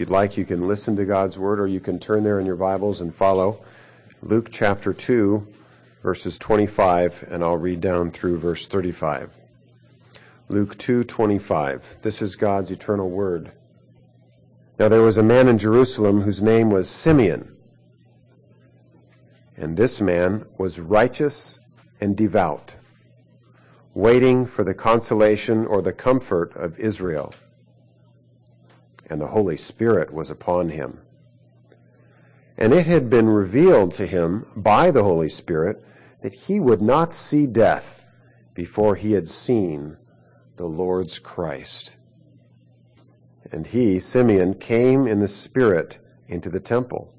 If you'd like, you can listen to God's Word or you can turn there in your Bibles and follow. Luke chapter 2, verses 25, and I'll read down through verse 35. Luke 2:25. This is God's eternal word. Now there was a man in Jerusalem whose name was Simeon. And this man was righteous and devout, waiting for the consolation or the comfort of Israel. And the Holy Spirit was upon him. And it had been revealed to him by the Holy Spirit that he would not see death before he had seen the Lord's Christ. And he, Simeon, came in the Spirit into the temple.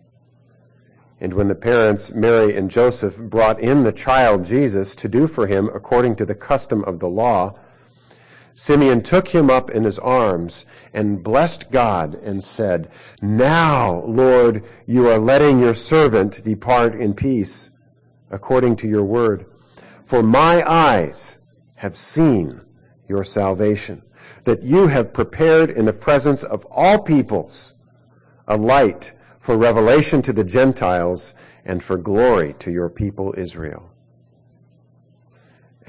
And when the parents, Mary and Joseph, brought in the child Jesus to do for him according to the custom of the law, Simeon took him up in his arms and blessed God and said, Now, Lord, you are letting your servant depart in peace according to your word. For my eyes have seen your salvation, that you have prepared in the presence of all peoples a light for revelation to the Gentiles and for glory to your people Israel.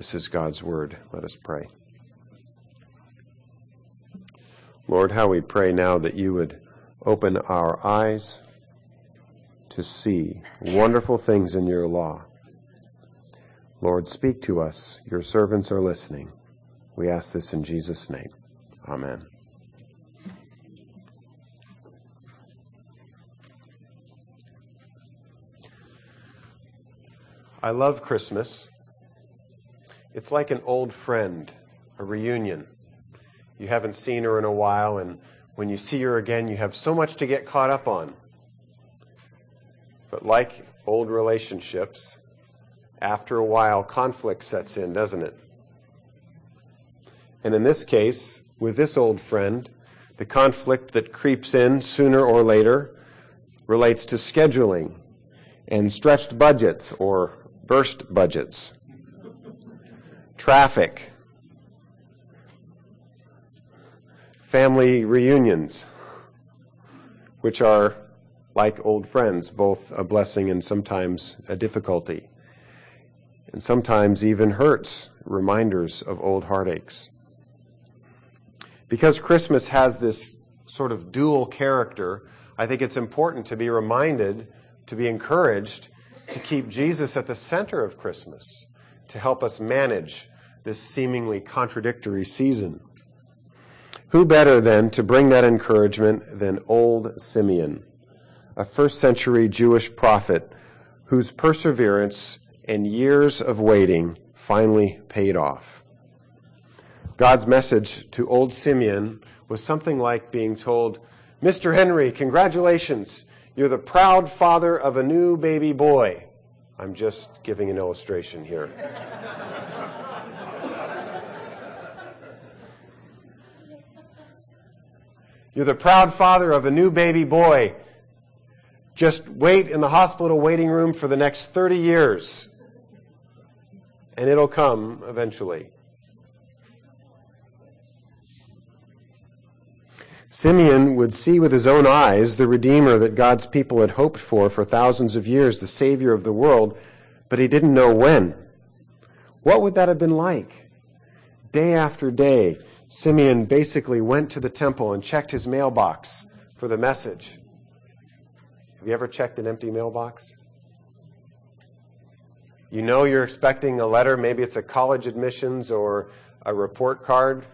This is God's word. Let us pray. Lord, how we pray now that you would open our eyes to see wonderful things in your law Lord, speak to us. Your servants are listening. We ask this in Jesus' name. Amen. I love Christmas. It's like an old friend, a reunion. You haven't seen her in a while, and when you see her again, you have so much to get caught up on. But like old relationships, after a while, conflict sets in, doesn't it? And in this case, with this old friend, the conflict that creeps in sooner or later relates to scheduling and stretched budgets or burst budgets, traffic, family reunions, which are like old friends, both a blessing and sometimes a difficulty. And sometimes even hurts, reminders of old heartaches. Because Christmas has this sort of dual character, I think it's important to be reminded, to be encouraged, to keep Jesus at the center of Christmas, to help us manage this seemingly contradictory season. Who better then to bring that encouragement than old Simeon, a first century Jewish prophet whose perseverance and years of waiting finally paid off. God's message to old Simeon was something like being told, Mr. Henry, congratulations. You're the proud father of a new baby boy. I'm just giving an illustration here. You're the proud father of a new baby boy. Just wait in the hospital waiting room for the next 30 years and it'll come eventually. Simeon would see with his own eyes the Redeemer that God's people had hoped for for thousands of years, the Savior of the world, but he didn't know when. What would that have been like? Day after day, Simeon basically went to the temple and checked his mailbox for the message. Have you ever checked an empty mailbox? You know you're expecting a letter. Maybe it's a college admissions or a report card.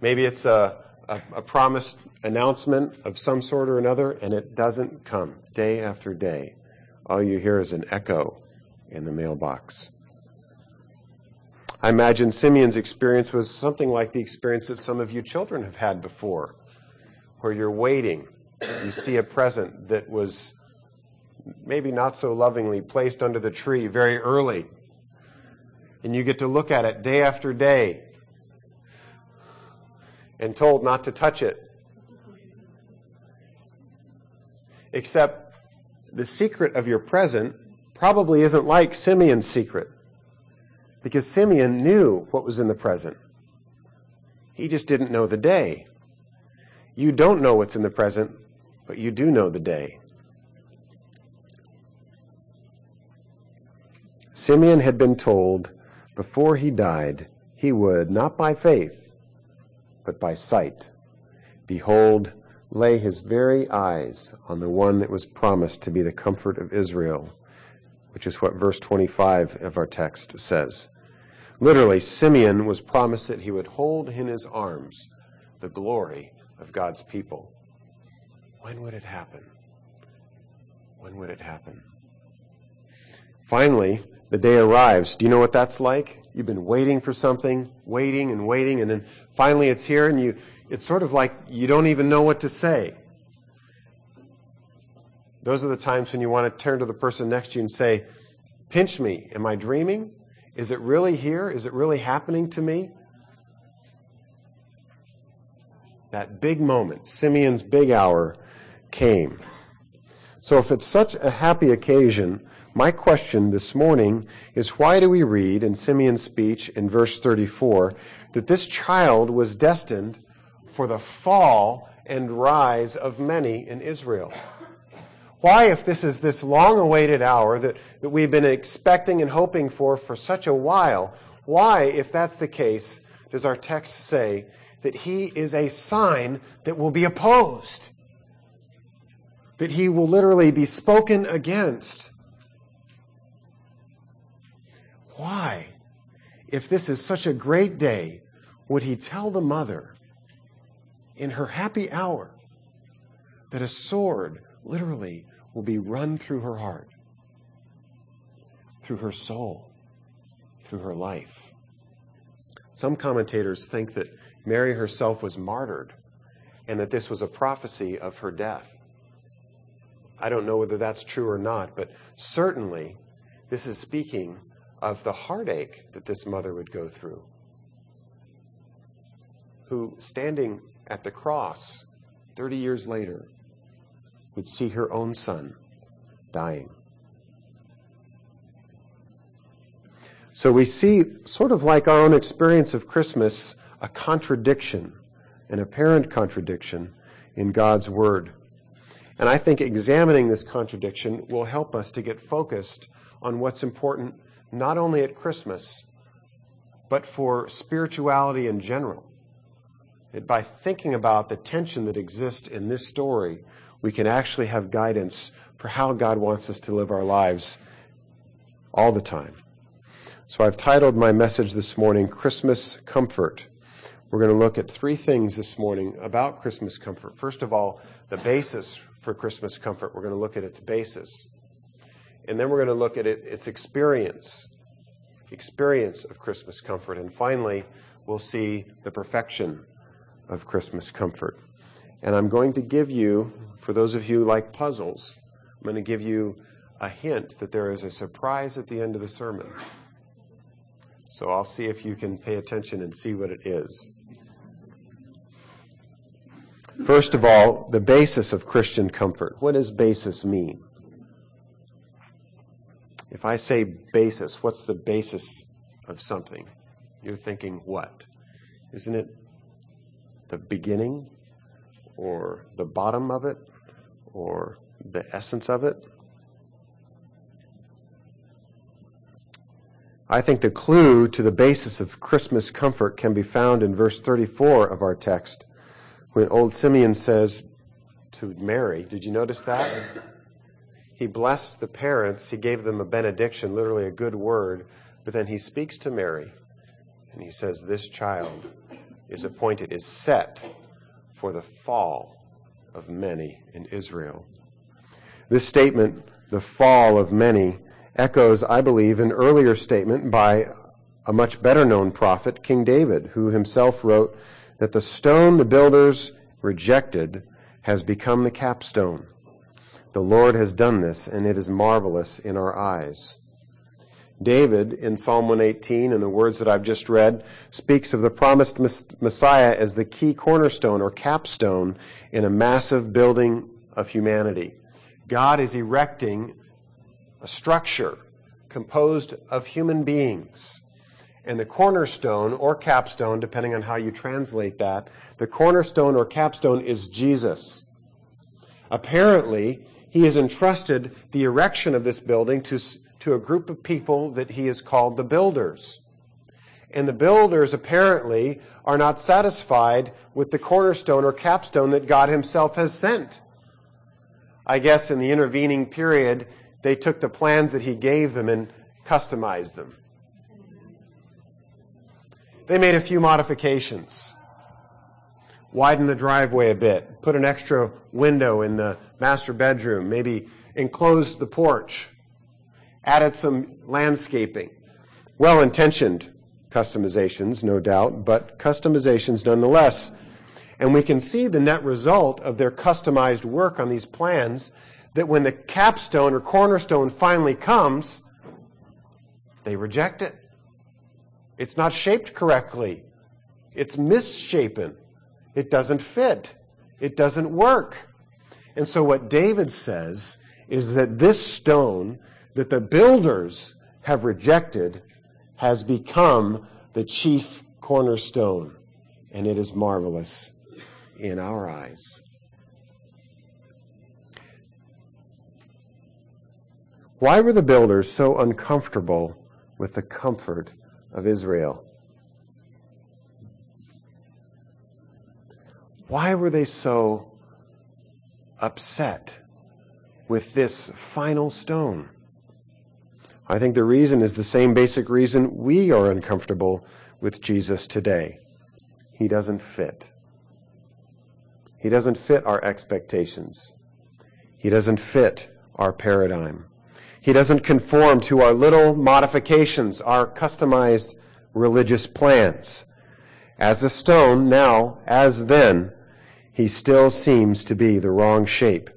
Maybe it's a, a, a, promised announcement of some sort or another, and it doesn't come day after day. All you hear is an echo in the mailbox. I imagine Simeon's experience was something like the experience that some of you children have had before, where you're waiting. You see a present that was maybe not so lovingly placed under the tree very early. And you get to look at it day after day and told not to touch it. Except the secret of your present probably isn't like Simeon's secret. Because Simeon knew what was in the present. He just didn't know the day. You don't know what's in the present, but you do know the day. Simeon had been told before he died he would, not by faith, but by sight, behold, lay his very eyes on the one that was promised to be the comfort of Israel, which is what verse 25 of our text says. Literally, Simeon was promised that he would hold in his arms the glory of God's people. When would it happen? When would it happen? Finally, the day arrives. Do you know what that's like? You've been waiting for something, waiting and waiting, and then finally it's here, and you, it's sort of like you don't even know what to say. Those are the times when you want to turn to the person next to you and say, Pinch me. Am I dreaming? Is it really here? Is it really happening to me? That big moment, Simeon's big hour, came. So if it's such a happy occasion, my question this morning is why do we read in Simeon's speech in verse 34 that this child was destined for the fall and rise of many in Israel? Why, if this is this long awaited hour that, that we've been expecting and hoping for for such a while, why, if that's the case, does our text say that he is a sign that will be opposed? That he will literally be spoken against? Why, if this is such a great day, would he tell the mother in her happy hour that a sword literally will be run through her heart, through her soul, through her life. Some commentators think that Mary herself was martyred and that this was a prophecy of her death. I don't know whether that's true or not, but certainly this is speaking of the heartache that this mother would go through. Who, standing at the cross 30 years later, would see her own son dying. So we see, sort of like our own experience of Christmas, a contradiction, an apparent contradiction in God's Word. And I think examining this contradiction will help us to get focused on what's important not only at Christmas, but for spirituality in general. That by thinking about the tension that exists in this story we can actually have guidance for how God wants us to live our lives all the time. So I've titled my message this morning Christmas Comfort. We're going to look at three things this morning about Christmas comfort. First of all, the basis for Christmas comfort. We're going to look at its basis. And then we're going to look at it, its experience, experience of Christmas comfort. And finally, we'll see the perfection of Christmas comfort. And I'm going to give you for those of you who like puzzles, I'm going to give you a hint that there is a surprise at the end of the sermon. So I'll see if you can pay attention and see what it is. First of all, the basis of Christian comfort. What does basis mean? If I say basis, what's the basis of something? You're thinking what? Isn't it the beginning or the bottom of it or the essence of it. I think the clue to the basis of Christmas comfort can be found in verse 34 of our text when old Simeon says to Mary, Did you notice that? He blessed the parents, he gave them a benediction, literally a good word, but then he speaks to Mary and he says, This child is appointed, is set for the fall of many in Israel. This statement, the fall of many, echoes, I believe, an earlier statement by a much better known prophet, King David, who himself wrote that the stone the builders rejected has become the capstone. The Lord has done this, and it is marvelous in our eyes. David, in Psalm 118, and the words that I've just read, speaks of the promised Messiah as the key cornerstone or capstone in a massive building of humanity. God is erecting a structure composed of human beings. And the cornerstone or capstone, depending on how you translate that, the cornerstone or capstone is Jesus. Apparently, he has entrusted the erection of this building to to a group of people that he has called the builders. And the builders apparently are not satisfied with the cornerstone or capstone that God himself has sent. I guess in the intervening period, they took the plans that he gave them and customized them. They made a few modifications. Widen the driveway a bit, put an extra window in the master bedroom, maybe enclose the porch added some landscaping. Well intentioned customizations, no doubt, but customizations nonetheless. And we can see the net result of their customized work on these plans that when the capstone or cornerstone finally comes, they reject it. It's not shaped correctly. It's misshapen. It doesn't fit. It doesn't work. And so what David says is that this stone that the builders have rejected has become the chief cornerstone, and it is marvelous in our eyes. Why were the builders so uncomfortable with the comfort of Israel? Why were they so upset with this final stone? I think the reason is the same basic reason we are uncomfortable with Jesus today. He doesn't fit. He doesn't fit our expectations. He doesn't fit our paradigm. He doesn't conform to our little modifications, our customized religious plans. As a stone, now, as then, he still seems to be the wrong shape.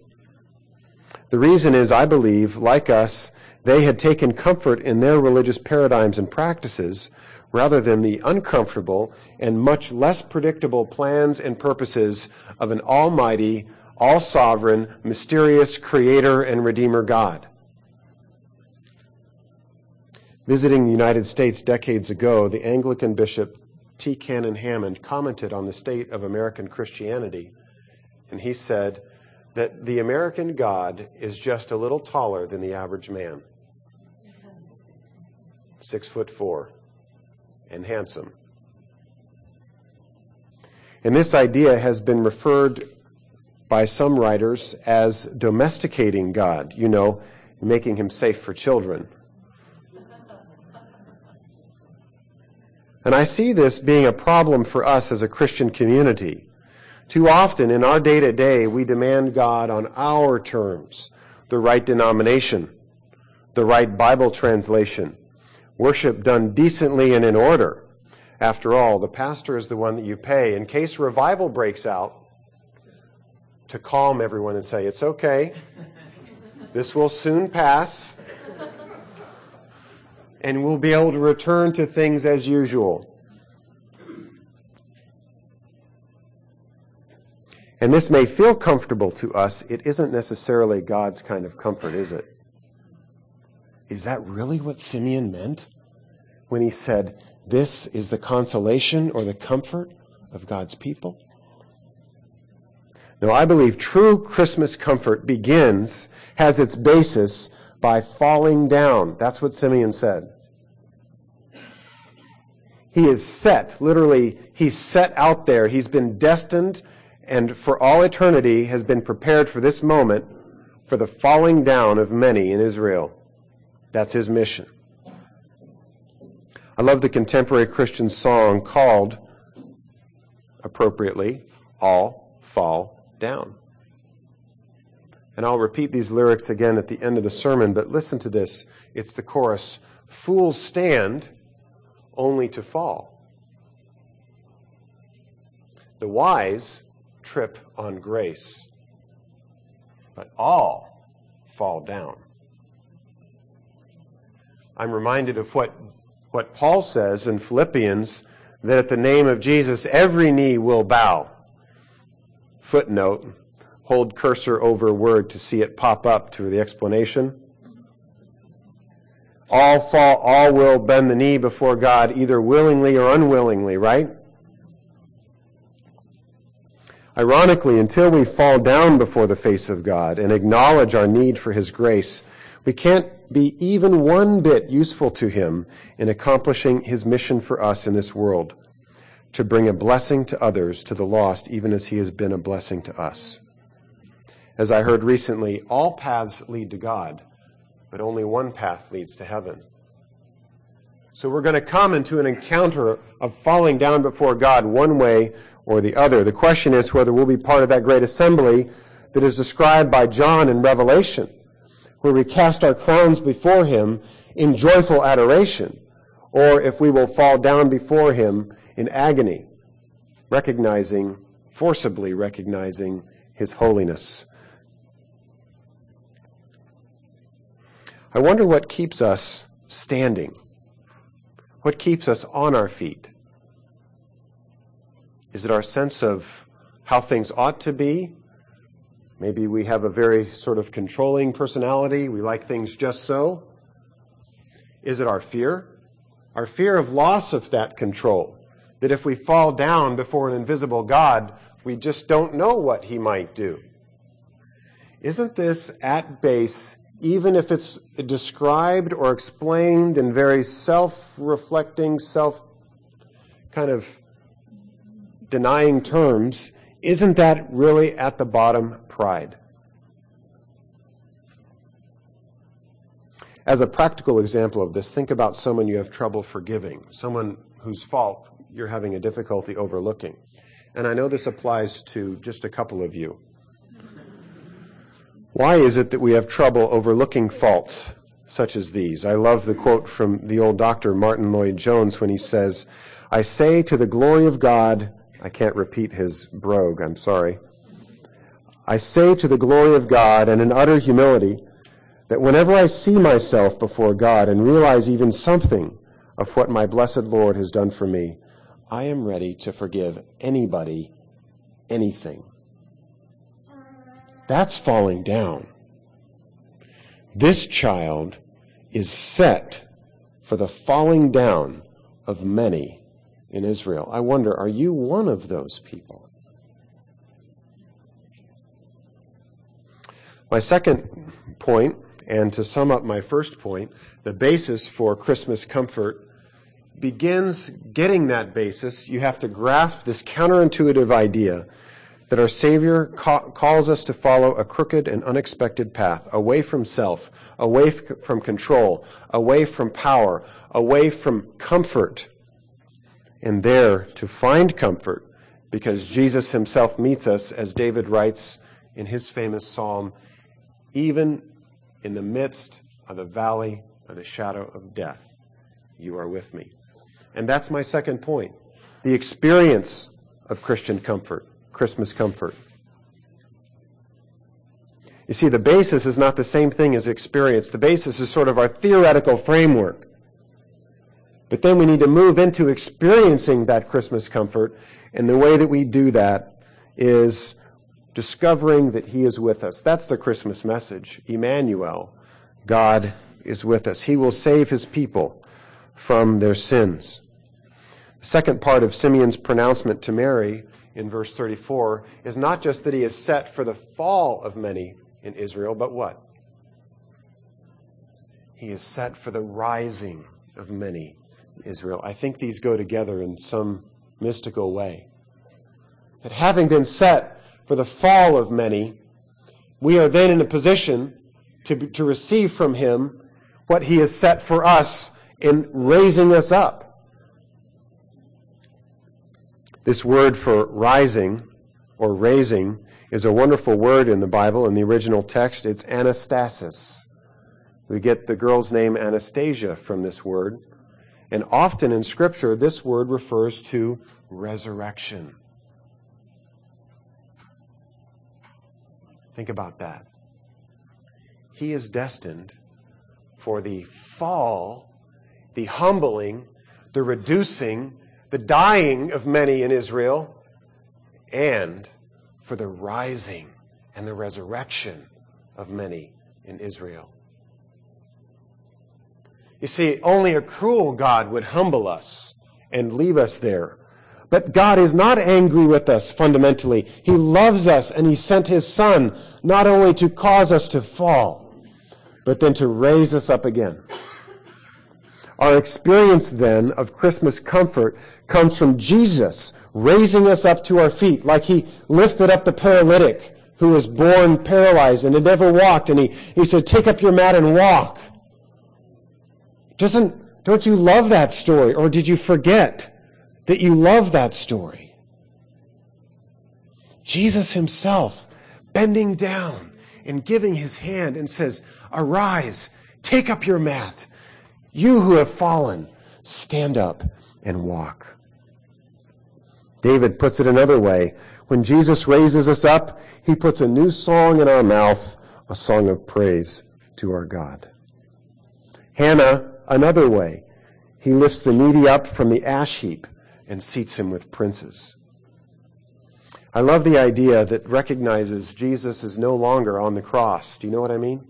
The reason is, I believe, like us, they had taken comfort in their religious paradigms and practices rather than the uncomfortable and much less predictable plans and purposes of an almighty, all sovereign, mysterious creator and redeemer God. Visiting the United States decades ago, the Anglican bishop T. Canon Hammond commented on the state of American Christianity, and he said that the American God is just a little taller than the average man six foot four, and handsome. And this idea has been referred by some writers as domesticating God, you know, making him safe for children. And I see this being a problem for us as a Christian community. Too often in our day to day, we demand God on our terms the right denomination, the right Bible translation, worship done decently and in order. After all, the pastor is the one that you pay in case revival breaks out to calm everyone and say, It's okay. This will soon pass. And we'll be able to return to things as usual. And this may feel comfortable to us. It isn't necessarily God's kind of comfort, is it? Is that really what Simeon meant when he said, This is the consolation or the comfort of God's people? No, I believe true Christmas comfort begins, has its basis by falling down. That's what Simeon said. He is set, literally, he's set out there. He's been destined and for all eternity has been prepared for this moment for the falling down of many in Israel. That's his mission. I love the contemporary Christian song called, appropriately, All Fall Down. And I'll repeat these lyrics again at the end of the sermon, but listen to this. It's the chorus Fools stand only to fall. The wise trip on grace but all fall down. I'm reminded of what, what Paul says in Philippians that at the name of Jesus every knee will bow. Footnote, hold cursor over word to see it pop up to the explanation. All fall, all will bend the knee before God, either willingly or unwillingly, right? Ironically, until we fall down before the face of God and acknowledge our need for His grace, we can't be even one bit useful to Him in accomplishing His mission for us in this world to bring a blessing to others, to the lost, even as He has been a blessing to us. As I heard recently, all paths lead to God, but only one path leads to heaven. So we're going to come into an encounter of falling down before God one way or the other. The question is whether we'll be part of that great assembly that is described by John in Revelation, where we cast our crowns before him in joyful adoration, or if we will fall down before him in agony, recognizing, forcibly recognizing his holiness. I wonder what keeps us standing. What keeps us on our feet? Is it our sense of how things ought to be? Maybe we have a very sort of controlling personality. We like things just so. Is it our fear? Our fear of loss of that control. That if we fall down before an invisible God, we just don't know what he might do. Isn't this at base, even if it's described or explained in very self reflecting, self kind of denying terms, isn't that really at the bottom pride? As a practical example of this, think about someone you have trouble forgiving, someone whose fault you're having a difficulty overlooking. And I know this applies to just a couple of you. Why is it that we have trouble overlooking faults such as these? I love the quote from the old doctor Martyn Lloyd-Jones when he says, I say to the glory of God, I can't repeat his brogue, I'm sorry. I say to the glory of God and in utter humility that whenever I see myself before God and realize even something of what my blessed Lord has done for me, I am ready to forgive anybody anything. That's falling down. This child is set for the falling down of many in Israel. I wonder, are you one of those people? My second point, and to sum up my first point, the basis for Christmas comfort begins getting that basis. You have to grasp this counterintuitive idea that our Savior ca- calls us to follow a crooked and unexpected path, away from self, away f- from control, away from power, away from comfort and there to find comfort because Jesus himself meets us, as David writes in his famous psalm, even in the midst of the valley of the shadow of death, you are with me. And that's my second point the experience of Christian comfort, Christmas comfort. You see, the basis is not the same thing as experience. The basis is sort of our theoretical framework. But then we need to move into experiencing that Christmas comfort. And the way that we do that is discovering that He is with us. That's the Christmas message. Emmanuel, God is with us. He will save His people from their sins. The second part of Simeon's pronouncement to Mary in verse 34 is not just that he is set for the fall of many in Israel, but what? He is set for the rising of many in Israel. I think these go together in some mystical way. That having been set for the fall of many, we are then in a position to, to receive from Him what He has set for us in raising us up. This word for rising or raising is a wonderful word in the Bible. In the original text, it's anastasis. We get the girl's name Anastasia from this word. And often in Scripture, this word refers to resurrection. Think about that. he is destined for the fall, the humbling, the reducing, the dying of many in Israel, and for the rising and the resurrection of many in Israel. You see, only a cruel God would humble us and leave us there. But God is not angry with us fundamentally. He loves us and He sent His Son not only to cause us to fall, but then to raise us up again. Our experience then of Christmas comfort comes from Jesus raising us up to our feet, like He lifted up the paralytic who was born paralyzed and had never walked, and He, he said, Take up your mat and walk. Doesn't, don't you love that story? Or did you forget that you love that story? Jesus himself bending down and giving his hand and says, Arise, take up your mat. You who have fallen, stand up and walk. David puts it another way. When Jesus raises us up, he puts a new song in our mouth, a song of praise to our God. Hannah another way. He lifts the needy up from the ash heap and seats him with princes. I love the idea that recognizes Jesus is no longer on the cross. Do you know what I mean?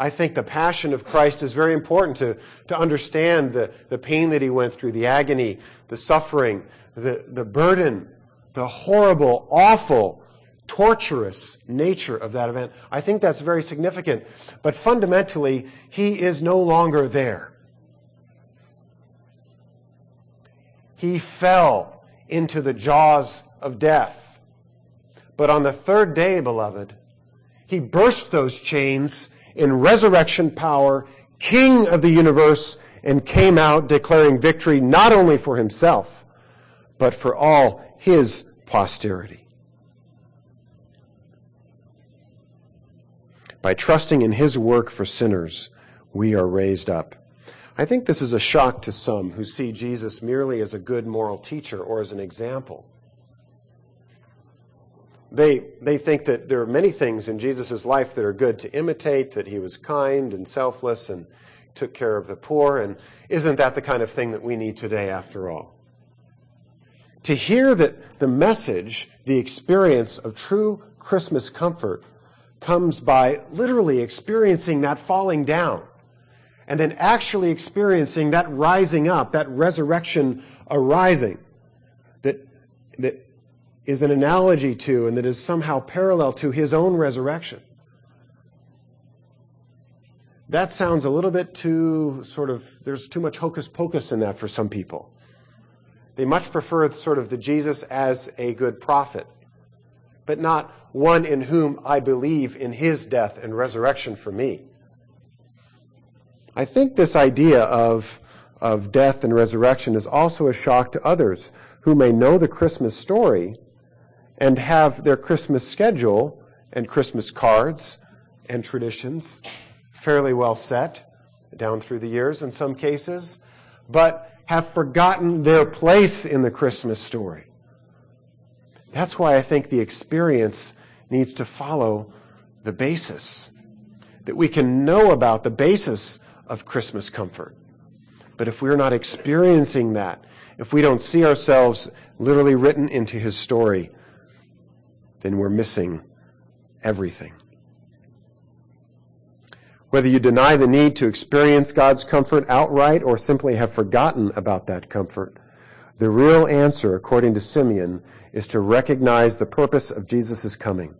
I think the passion of Christ is very important to, to understand the, the pain that he went through, the agony, the suffering, the, the burden, the horrible, awful torturous nature of that event. I think that's very significant. But fundamentally, he is no longer there. He fell into the jaws of death. But on the third day, beloved, he burst those chains in resurrection power, king of the universe, and came out declaring victory not only for himself, but for all his posterity. By trusting in his work for sinners, we are raised up. I think this is a shock to some who see Jesus merely as a good moral teacher or as an example. They, they think that there are many things in Jesus' life that are good to imitate, that he was kind and selfless and took care of the poor, and isn't that the kind of thing that we need today after all? To hear that the message, the experience of true Christmas comfort comes by literally experiencing that falling down and then actually experiencing that rising up, that resurrection arising that, that is an analogy to and that is somehow parallel to his own resurrection. That sounds a little bit too sort of, there's too much hocus pocus in that for some people. They much prefer sort of the Jesus as a good prophet but not one in whom I believe in his death and resurrection for me. I think this idea of, of death and resurrection is also a shock to others who may know the Christmas story and have their Christmas schedule and Christmas cards and traditions fairly well set down through the years in some cases, but have forgotten their place in the Christmas story. That's why I think the experience needs to follow the basis. That we can know about the basis of Christmas comfort. But if we're not experiencing that, if we don't see ourselves literally written into his story, then we're missing everything. Whether you deny the need to experience God's comfort outright or simply have forgotten about that comfort, the real answer, according to Simeon, is to recognize the purpose of Jesus' coming.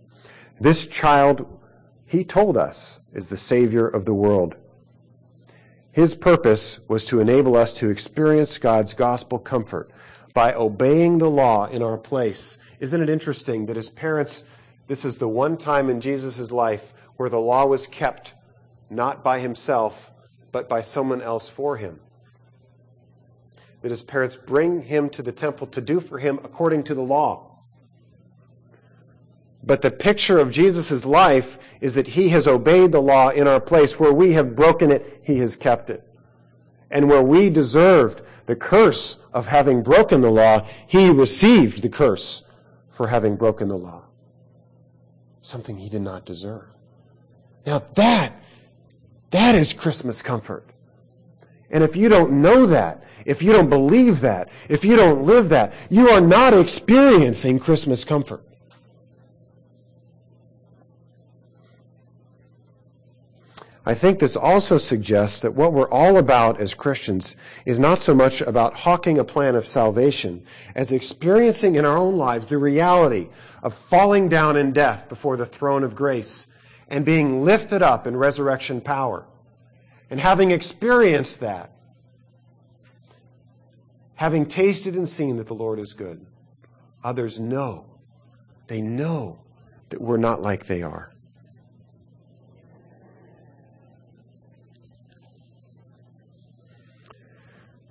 This child, he told us, is the Savior of the world. His purpose was to enable us to experience God's gospel comfort by obeying the law in our place. Isn't it interesting that his parents, this is the one time in Jesus' life where the law was kept not by himself, but by someone else for him? that his parents bring him to the temple to do for him according to the law. But the picture of Jesus' life is that he has obeyed the law in our place. Where we have broken it, he has kept it. And where we deserved the curse of having broken the law, he received the curse for having broken the law. something he did not deserve. Now that, that is Christmas comfort. And if you don't know that, if you don't believe that, if you don't live that, you are not experiencing Christmas comfort. I think this also suggests that what we're all about as Christians is not so much about hawking a plan of salvation as experiencing in our own lives the reality of falling down in death before the throne of grace and being lifted up in resurrection power. And having experienced that, having tasted and seen that the Lord is good, others know, they know that we're not like they are.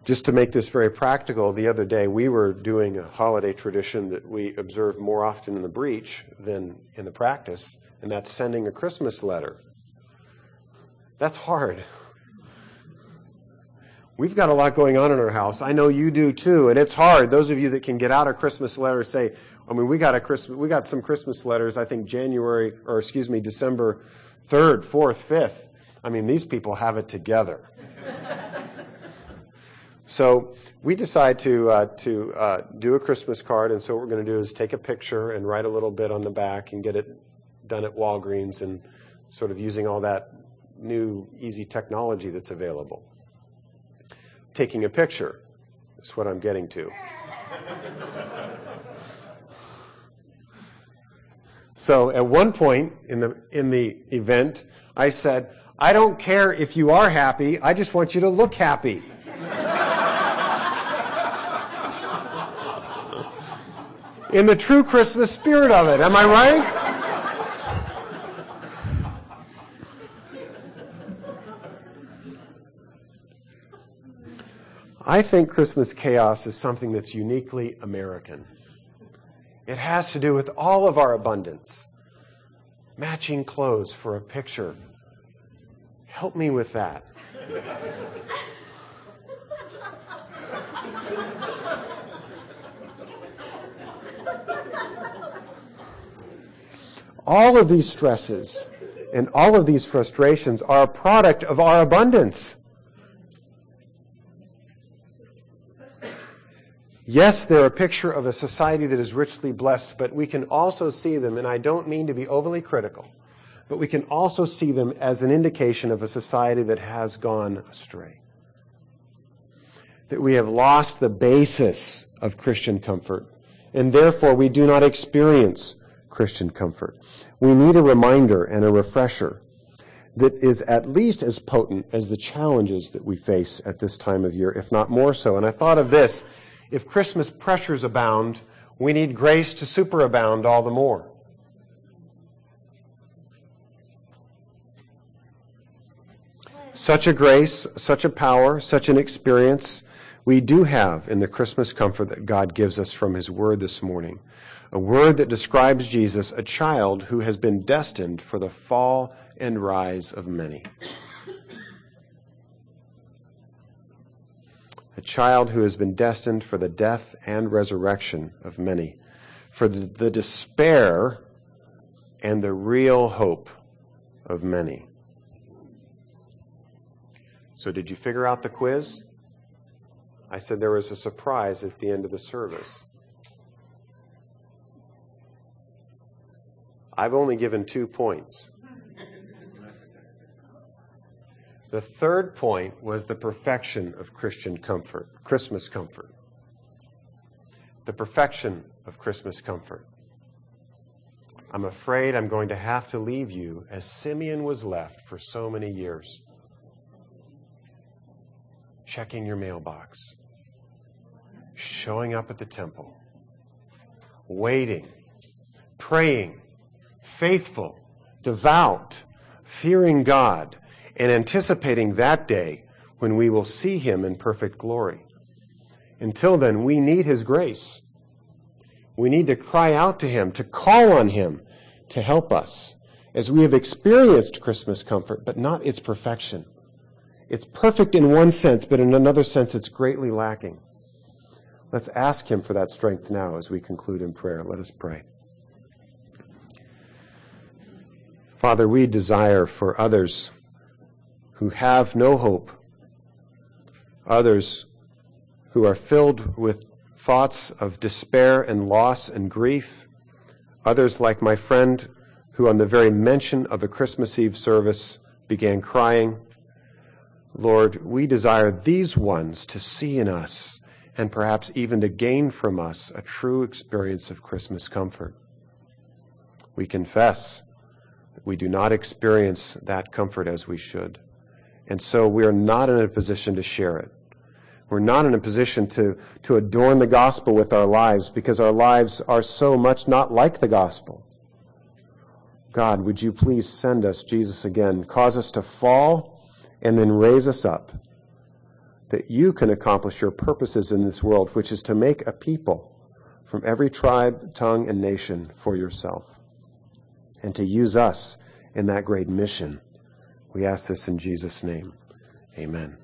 Just to make this very practical, the other day we were doing a holiday tradition that we observe more often in the breach than in the practice, and that's sending a Christmas letter. That's hard. We've got a lot going on in our house. I know you do too, and it's hard. Those of you that can get out a Christmas letter say, I mean, we got a Christmas, we got some Christmas letters. I think January, or excuse me, December third, fourth, fifth. I mean, these people have it together. So we decide to uh, to uh, do a Christmas card, and so what we're going to do is take a picture and write a little bit on the back and get it done at Walgreens, and sort of using all that new easy technology that's available. Taking a picture is what I'm getting to. so at one point in the in the event, I said, "I don't care if you are happy. I just want you to look happy." In the true Christmas spirit of it. Am I right? I think Christmas chaos is something that's uniquely American. It has to do with all of our abundance. Matching clothes for a picture. Help me with that. All of these stresses and all of these frustrations are a product of our abundance. Yes, they're a picture of a society that is richly blessed, but we can also see them, and I don't mean to be overly critical, but we can also see them as an indication of a society that has gone astray. That we have lost the basis of Christian comfort, and therefore we do not experience Christian comfort. We need a reminder and a refresher that is at least as potent as the challenges that we face at this time of year, if not more so. And I thought of this if Christmas pressures abound, we need grace to superabound all the more. Such a grace, such a power, such an experience we do have in the Christmas comfort that God gives us from His Word this morning a word that describes Jesus, a child who has been destined for the fall and rise of many. A child who has been destined for the death and resurrection of many, for the, despair and the real hope of many. So, did you figure out the quiz? I said there was a surprise at the end of the service. I've only given two points. The third point was the perfection of Christian comfort, Christmas comfort. The perfection of Christmas comfort. I'm afraid I'm going to have to leave you as Simeon was left for so many years. Checking your mailbox, showing up at the temple, waiting, praying, faithful, devout, fearing God, and anticipating that day when we will see Him in perfect glory. Until then, we need His grace. We need to cry out to Him, to call on Him to help us as we have experienced Christmas comfort, but not its perfection. It's perfect in one sense, but in another sense, it's greatly lacking. Let's ask Him for that strength now as we conclude in prayer. Let us pray. Father, we desire for others who have no hope, others who are filled with thoughts of despair and loss and grief, others like my friend who, on the very mention of a Christmas Eve service, began crying. Lord, we desire these ones to see in us and perhaps even to gain from us a true experience of Christmas comfort. We confess we do not experience that comfort as we should. And so we are not in a position to share it. We're not in a position to, to adorn the gospel with our lives because our lives are so much not like the gospel. God, would you please send us Jesus again? Cause us to fall and then raise us up that you can accomplish your purposes in this world, which is to make a people from every tribe, tongue, and nation for yourself, and to use us in that great mission. We ask this in Jesus' name. Amen.